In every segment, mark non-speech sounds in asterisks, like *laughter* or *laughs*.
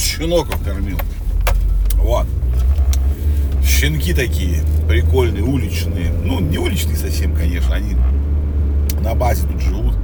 щеноков кормил. Вот. Щенки такие, прикольные, уличные. Ну, не уличные совсем, конечно, они на базе тут живут.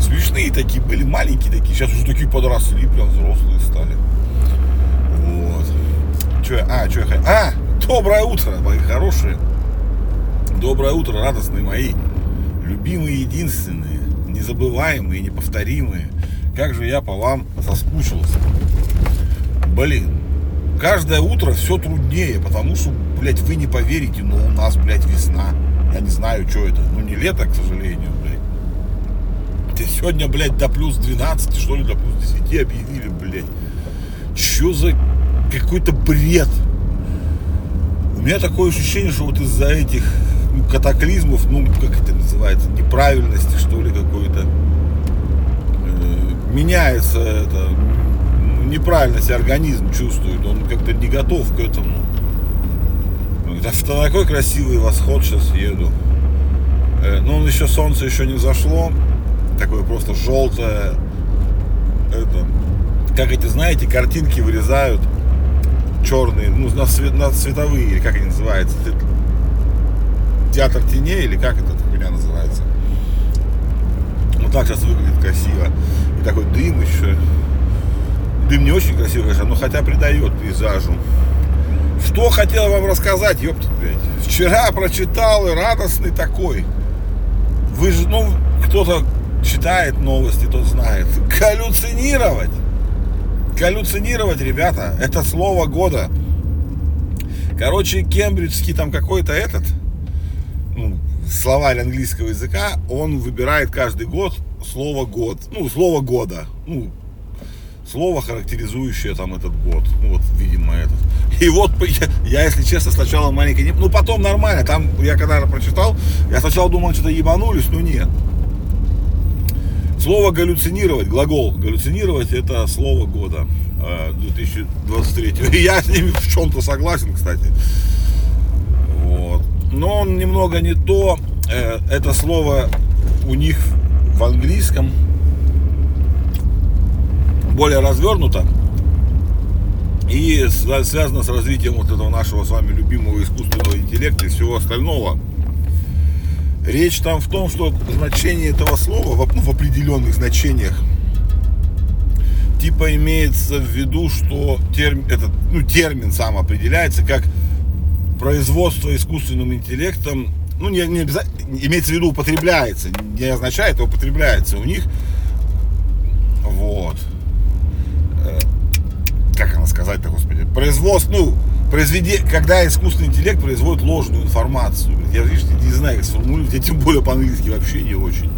Смешные такие были, маленькие такие. Сейчас уже такие подросли, прям взрослые стали. Вот. Че а, что я хотел? А, доброе утро, мои хорошие. Доброе утро, радостные мои. Любимые, единственные, незабываемые, неповторимые. Как же я по вам соскучился. Блин, каждое утро все труднее, потому что, блядь, вы не поверите, но у нас, блядь, весна. Я не знаю, что это. Ну, не лето, к сожалению, блядь. Ты сегодня, блядь, до плюс 12, что ли, до плюс 10 объявили, блядь. Что за какой-то бред? У меня такое ощущение, что вот из-за этих ну, катаклизмов, ну, как это называется, неправильности, что ли, какой-то, э, меняется это, неправильность организм чувствует, он как-то не готов к этому. Это такой красивый восход сейчас еду. Э, но он еще, солнце еще не зашло, такое просто желтое, это, как эти, знаете, картинки вырезают, черные, ну, на, свет, на цветовые, или как они называются, театр теней, или как это хуйня называется. Ну, так сейчас выглядит красиво. И такой дым еще. Не очень красивый, конечно, но хотя придает пейзажу. Что хотел вам рассказать, ёпта, блядь. Вчера прочитал и радостный такой. Вы же, ну, кто-то читает новости, тот знает. Галлюцинировать. Галлюцинировать, ребята, это слово года. Короче, кембриджский там какой-то этот, ну, словарь английского языка, он выбирает каждый год слово год. Ну, слово года. Ну, слово, характеризующее там этот год. Ну, вот, видимо, этот. И вот *laughs* я, я, если честно, сначала маленький не... Ну, потом нормально. Там, я когда прочитал, я сначала думал, что-то ебанулись, но нет. Слово галлюцинировать, глагол галлюцинировать, это слово года 2023. И *laughs* я с ними в чем-то согласен, кстати. Вот. Но он немного не то. Э, это слово у них в английском более развернуто и связано с развитием вот этого нашего с вами любимого искусственного интеллекта и всего остального. Речь там в том, что значение этого слова ну, в определенных значениях типа имеется в виду, что термин, этот, ну, термин сам определяется как производство искусственным интеллектом, ну не, не обязательно, имеется в виду употребляется, не означает, а употребляется у них. Вот. Э, как она сказать-то, господи, производство, ну, произведе, когда искусственный интеллект производит ложную информацию. Я, видишь, не знаю, как сформулировать, я тем более по-английски вообще не очень.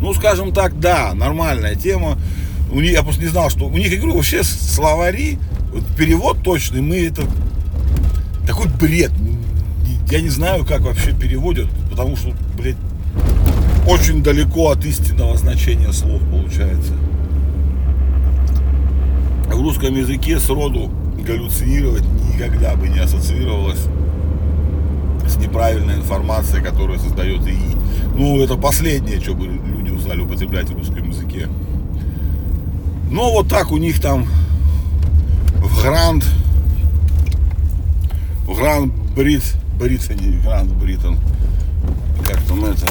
Ну, скажем так, да, нормальная тема. У них, я просто не знал, что у них, говорю, вообще словари, вот перевод точный, мы это такой бред. Я не знаю, как вообще переводят, потому что, блядь, очень далеко от истинного значения слов получается. В русском языке сроду галлюцинировать никогда бы не ассоциировалось с неправильной информацией, которую создает ИИ. Ну, это последнее, что бы люди узнали употреблять в русском языке. Но вот так у них там в Гранд, в Гранд Брит, Брит, не Гранд Бритон, как там это,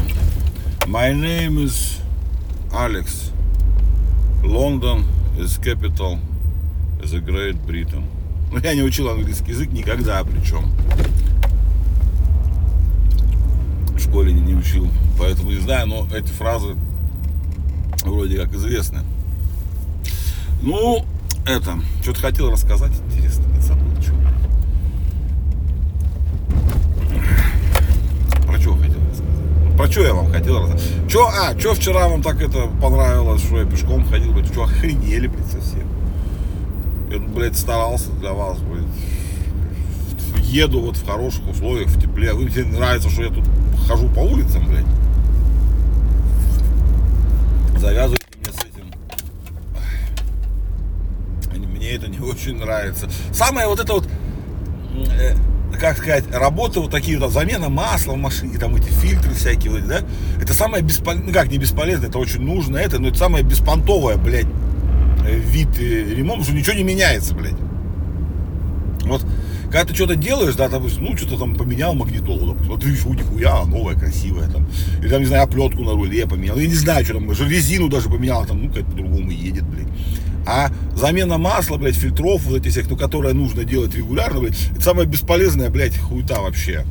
My name is Alex. London is capital a Great Britain. Ну, я не учил английский язык никогда, причем. В школе не, учил, поэтому не знаю, но эти фразы вроде как известны. Ну, это, что-то хотел рассказать, интересно, не забыл, что. Про что хотел рассказать? Про что я вам хотел рассказать? Что, а, что вчера вам так это понравилось, что я пешком ходил, блядь, что охренели, блядь, блядь, старался для вас, блядь. Еду вот в хороших условиях, в тепле. Вы мне нравится, что я тут хожу по улицам, блядь. Завязывайте мне с этим. Мне это не *laughs* очень нравится. Самое вот это вот... Э, как сказать, работы вот такие вот, замена масла в машине, там эти фильтры всякие, да, это самое бесполезное, ну как не бесполезное, это очень нужно, это, но это самое беспонтовое, блядь, вид э, ремонта, что ничего не меняется, блядь. Вот, когда ты что-то делаешь, да, допустим, ну, что-то там поменял магнитолу, допустим, вот видишь, у нихуя, новая, красивая, там, или там, не знаю, оплетку на руле поменял, я не знаю, что там, резину даже поменял, там, ну, как по-другому едет, блядь. А замена масла, блядь, фильтров вот этих всех, ну, которое нужно делать регулярно, блядь, это самая бесполезная, блядь, хуета вообще.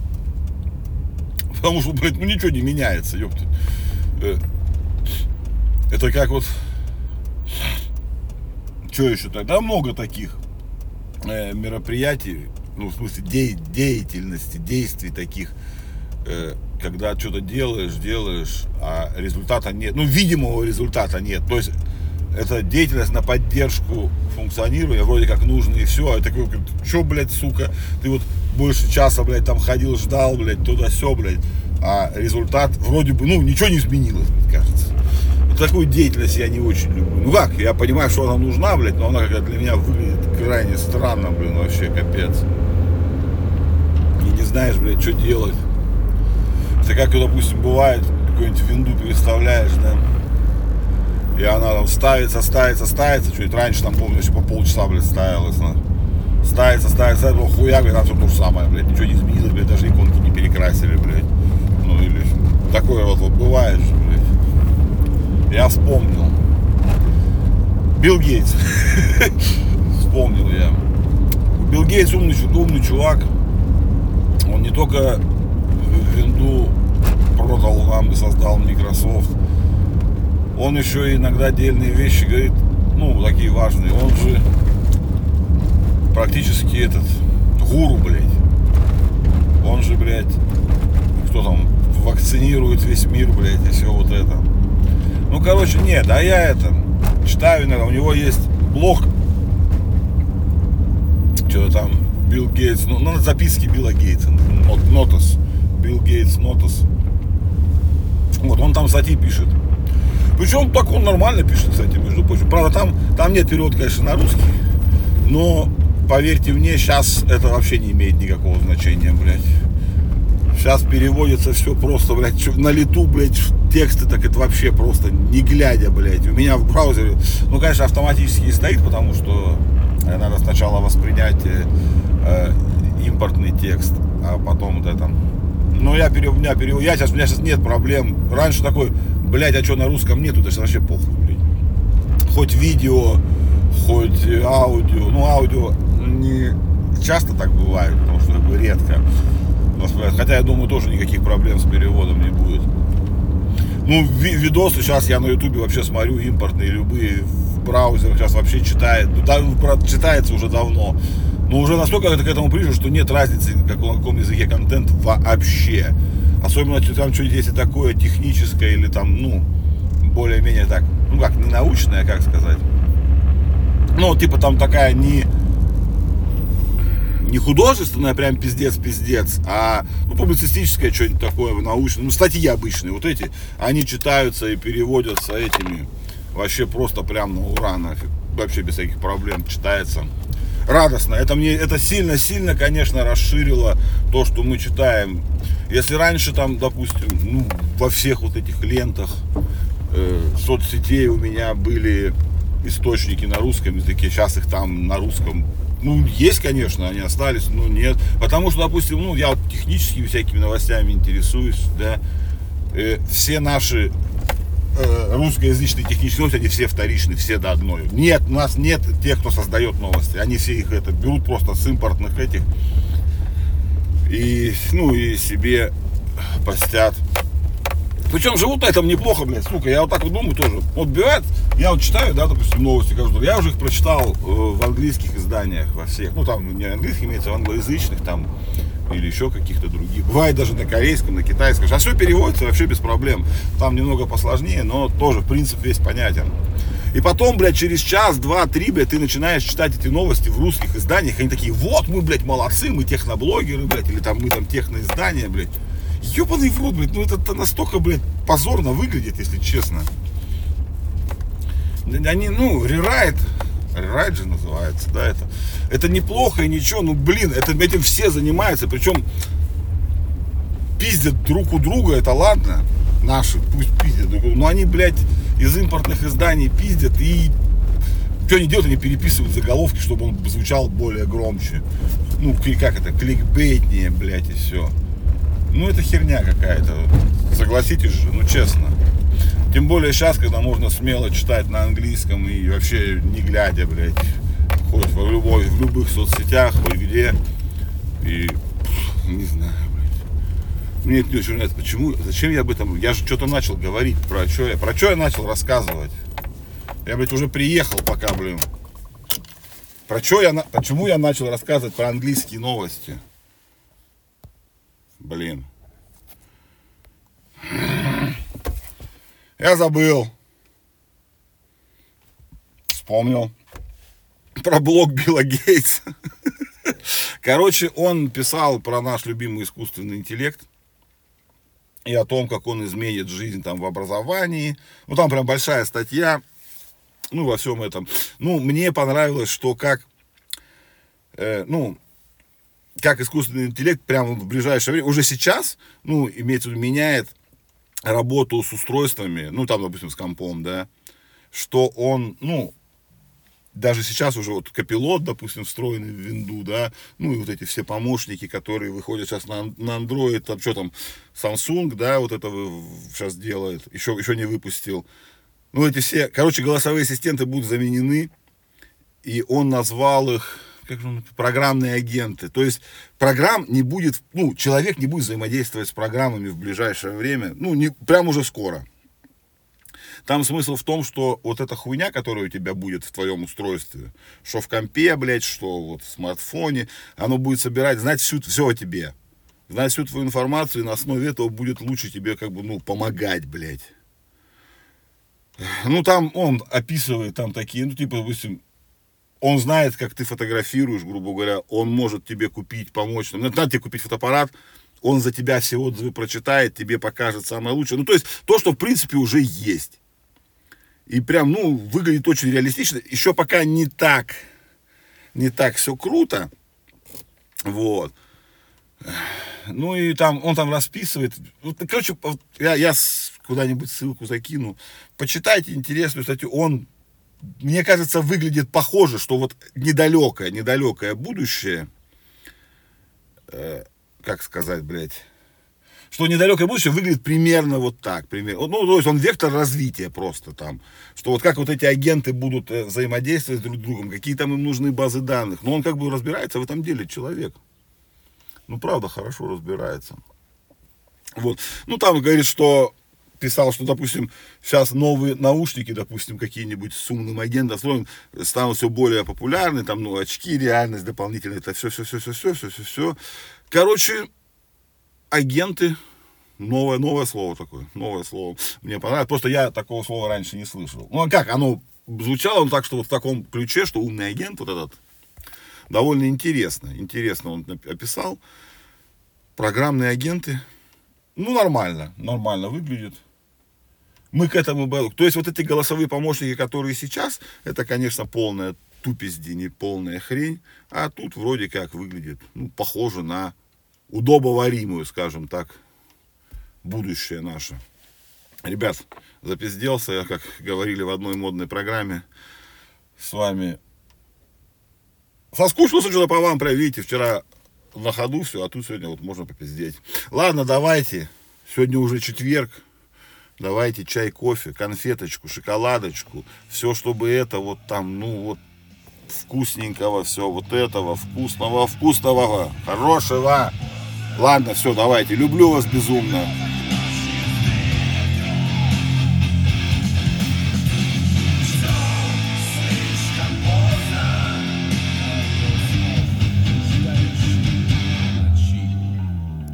Потому что, блядь, ну ничего не меняется, ёпта. Э, это как вот... Что еще тогда? много таких э, мероприятий, ну, в смысле, де деятельности, действий таких, э, когда что-то делаешь, делаешь, а результата нет, ну, видимого результата нет. То есть это деятельность на поддержку функционирования, вроде как нужно и все, а такой, что, блядь, сука, ты вот больше часа, блядь, там ходил, ждал, блядь, туда все, блядь, а результат вроде бы, ну, ничего не изменилось, мне кажется. Такую деятельность я не очень люблю. Ну как, я понимаю, что она нужна, блядь, но она как для меня выглядит крайне странно, блин, вообще капец. И не знаешь, блядь, что делать. Это как, допустим, бывает, какую-нибудь винду переставляешь, да, и она там ставится, ставится, ставится. Чуть раньше там, помню, еще по полчаса, блядь, ставилась. На. Ставится, ставится, ставится, хуя, блядь, там все то же самое, блядь. Ничего не изменилось, блядь, даже иконки не перекрасили, блядь. Ну или такое вот, вот бывает блядь. Я вспомнил. Билл Гейтс. *laughs* Вспомнил я. Билл Гейтс умный, умный чувак. Он не только винду продал нам и создал Microsoft, он еще иногда отдельные вещи говорит, ну, такие важные. Он же практически этот гуру, блядь. Он же, блядь, кто там, вакцинирует весь мир, блядь, и все вот это. Ну, короче, нет, а я это, читаю иногда, у него есть блог, что там, Билл Гейтс, ну, на записке Билла Гейтса, Нотос, Билл Гейтс, Нотос. Вот, он там статьи пишет. Причем так он нормально пишет, кстати, между прочим. Правда, там, там нет перевода, конечно, на русский. Но, поверьте мне, сейчас это вообще не имеет никакого значения, блядь. Сейчас переводится все просто, блядь, на лету, блядь, тексты, так это вообще просто не глядя, блядь. У меня в браузере, ну, конечно, автоматически стоит, потому что надо сначала воспринять э, э, импортный текст, а потом вот это. Но я перев, меня перев, я сейчас, у меня сейчас нет проблем. Раньше такой, блядь, а что на русском нету, даже вообще похуй, блядь. Хоть видео, хоть аудио. Ну, аудио не часто так бывает, потому что как бы редко. Хотя я думаю, тоже никаких проблем с переводом не будет. Ну, видосы сейчас я на ютубе вообще смотрю импортные, любые в браузерах сейчас вообще читает. Ну, да, читается уже давно. Но уже настолько это к этому пришло, что нет разницы, как, на каком языке контент вообще. Особенно там что-нибудь если такое техническое или там, ну, более-менее так, ну как, не научное, как сказать. Ну, типа там такая не, не художественная, прям пиздец-пиздец, а ну, публицистическое что-нибудь такое научное, ну, статьи обычные, вот эти, они читаются и переводятся этими, вообще просто прям на ура, нафиг, вообще без всяких проблем читается радостно. Это мне, это сильно-сильно, конечно, расширило то, что мы читаем. Если раньше там, допустим, ну, во всех вот этих лентах э, соцсетей у меня были источники на русском языке, сейчас их там на русском ну, есть, конечно, они остались, но нет. Потому что, допустим, ну, я вот техническими всякими новостями интересуюсь, да. Э, все наши э, русскоязычные технические новости, они все вторичные, все до одной. Нет, у нас нет тех, кто создает новости. Они все их это берут просто с импортных этих и, ну, и себе постят. Причем живут на этом неплохо, блядь, сука. Я вот так вот думаю тоже. Вот бывает, я вот читаю, да, допустим, новости, каждую. Я уже их прочитал э, в английских изданиях, во всех. Ну, там не английских имеется, а англоязычных там или еще каких-то других. Бывает даже на корейском, на китайском. А все переводится вообще без проблем. Там немного посложнее, но тоже принцип весь понятен. И потом, блядь, через час, два, три, блядь, ты начинаешь читать эти новости в русских изданиях. Они такие, вот мы, блядь, молодцы, мы техноблогеры, блядь, или там мы там техноиздания, блядь. Ебаный в рот, блядь, ну это настолько, блядь, позорно выглядит, если честно. Они, ну, рерайт, Рерайт же называется, да, это. Это неплохо и ничего, ну, блин, это, этим все занимаются, причем пиздят друг у друга, это ладно, наши, пусть пиздят друг друга, но они, блядь, из импортных изданий пиздят и что они делают, они переписывают заголовки, чтобы он звучал более громче. Ну, как это, кликбейтнее, блядь, и все. Ну, это херня какая-то. Согласитесь же, ну, честно. Тем более сейчас, когда можно смело читать на английском и вообще не глядя, блядь, хоть в, любой, в любых соцсетях, хоть где. И не знаю, блядь. Мне это не очень нравится. Почему? Зачем я об этом? Я же что-то начал говорить. Про что я? Про что я начал рассказывать? Я, блядь, уже приехал пока, блин. Про что я, почему я начал рассказывать про английские новости? Блин. Я забыл. Вспомнил. Про блог Билла Гейтса. Короче, он писал про наш любимый искусственный интеллект и о том, как он изменит жизнь там в образовании. Ну, там прям большая статья, ну, во всем этом. Ну, мне понравилось, что как, э, ну, как искусственный интеллект прямо в ближайшее время, уже сейчас, ну, имеется в виду, меняет работу с устройствами, ну, там, допустим, с компом, да, что он, ну, даже сейчас уже вот копилот, допустим, встроенный в винду, да, ну и вот эти все помощники, которые выходят сейчас на, на Android, там что там, Samsung, да, вот это сейчас делает, еще, еще не выпустил. Ну, эти все, короче, голосовые ассистенты будут заменены, и он назвал их, как же он, программные агенты. То есть программ не будет, ну, человек не будет взаимодействовать с программами в ближайшее время, ну, не, прямо уже скоро. Там смысл в том, что вот эта хуйня, которая у тебя будет в твоем устройстве, что в компе, блядь, что вот в смартфоне, оно будет собирать, знать всю, все о тебе. Знать всю твою информацию, и на основе этого будет лучше тебе, как бы, ну, помогать, блядь. Ну, там он описывает там такие, ну, типа, допустим, он знает, как ты фотографируешь, грубо говоря, он может тебе купить, помочь. Надо тебе купить фотоаппарат, он за тебя все отзывы прочитает, тебе покажет самое лучшее. Ну, то есть, то, что, в принципе, уже есть. И прям, ну, выглядит очень реалистично. Еще пока не так, не так все круто. Вот. Ну и там, он там расписывает. Вот, короче, я, я куда-нибудь ссылку закину. Почитайте интересную статью. Он, мне кажется, выглядит похоже, что вот недалекое, недалекое будущее, э, как сказать, блядь, что недалекое будущее выглядит примерно вот так. Примерно. Ну, то есть он вектор развития просто там. Что вот как вот эти агенты будут э, взаимодействовать друг с другом, какие там им нужны базы данных. Но он как бы разбирается в этом деле, человек. Ну, правда, хорошо разбирается. Вот. Ну, там говорит, что писал, что, допустим, сейчас новые наушники, допустим, какие-нибудь с умным агентом станут все более популярны, там, ну, очки, реальность дополнительная, это все, все, все, все, все, все, все, все. Короче, агенты, новое, новое слово такое, новое слово. Мне понравилось, просто я такого слова раньше не слышал. Ну, а как, оно звучало он так, что вот в таком ключе, что умный агент, вот этот, довольно интересно, интересно он описал. Программные агенты, ну, нормально, нормально выглядит. Мы к этому... То есть вот эти голосовые помощники, которые сейчас, это, конечно, полная не полная хрень. А тут вроде как выглядит, ну, похоже на удобоваримую, скажем так, будущее наше. Ребят, запизделся я, как говорили в одной модной программе, с вами соскучился что-то по вам, прям, видите, вчера на ходу все, а тут сегодня вот можно попиздеть. Ладно, давайте. Сегодня уже четверг. Давайте чай, кофе, конфеточку, шоколадочку. Все, чтобы это вот там, ну вот вкусненького, все вот этого, вкусного, вкусного, хорошего. Ладно, все, давайте. Люблю вас безумно.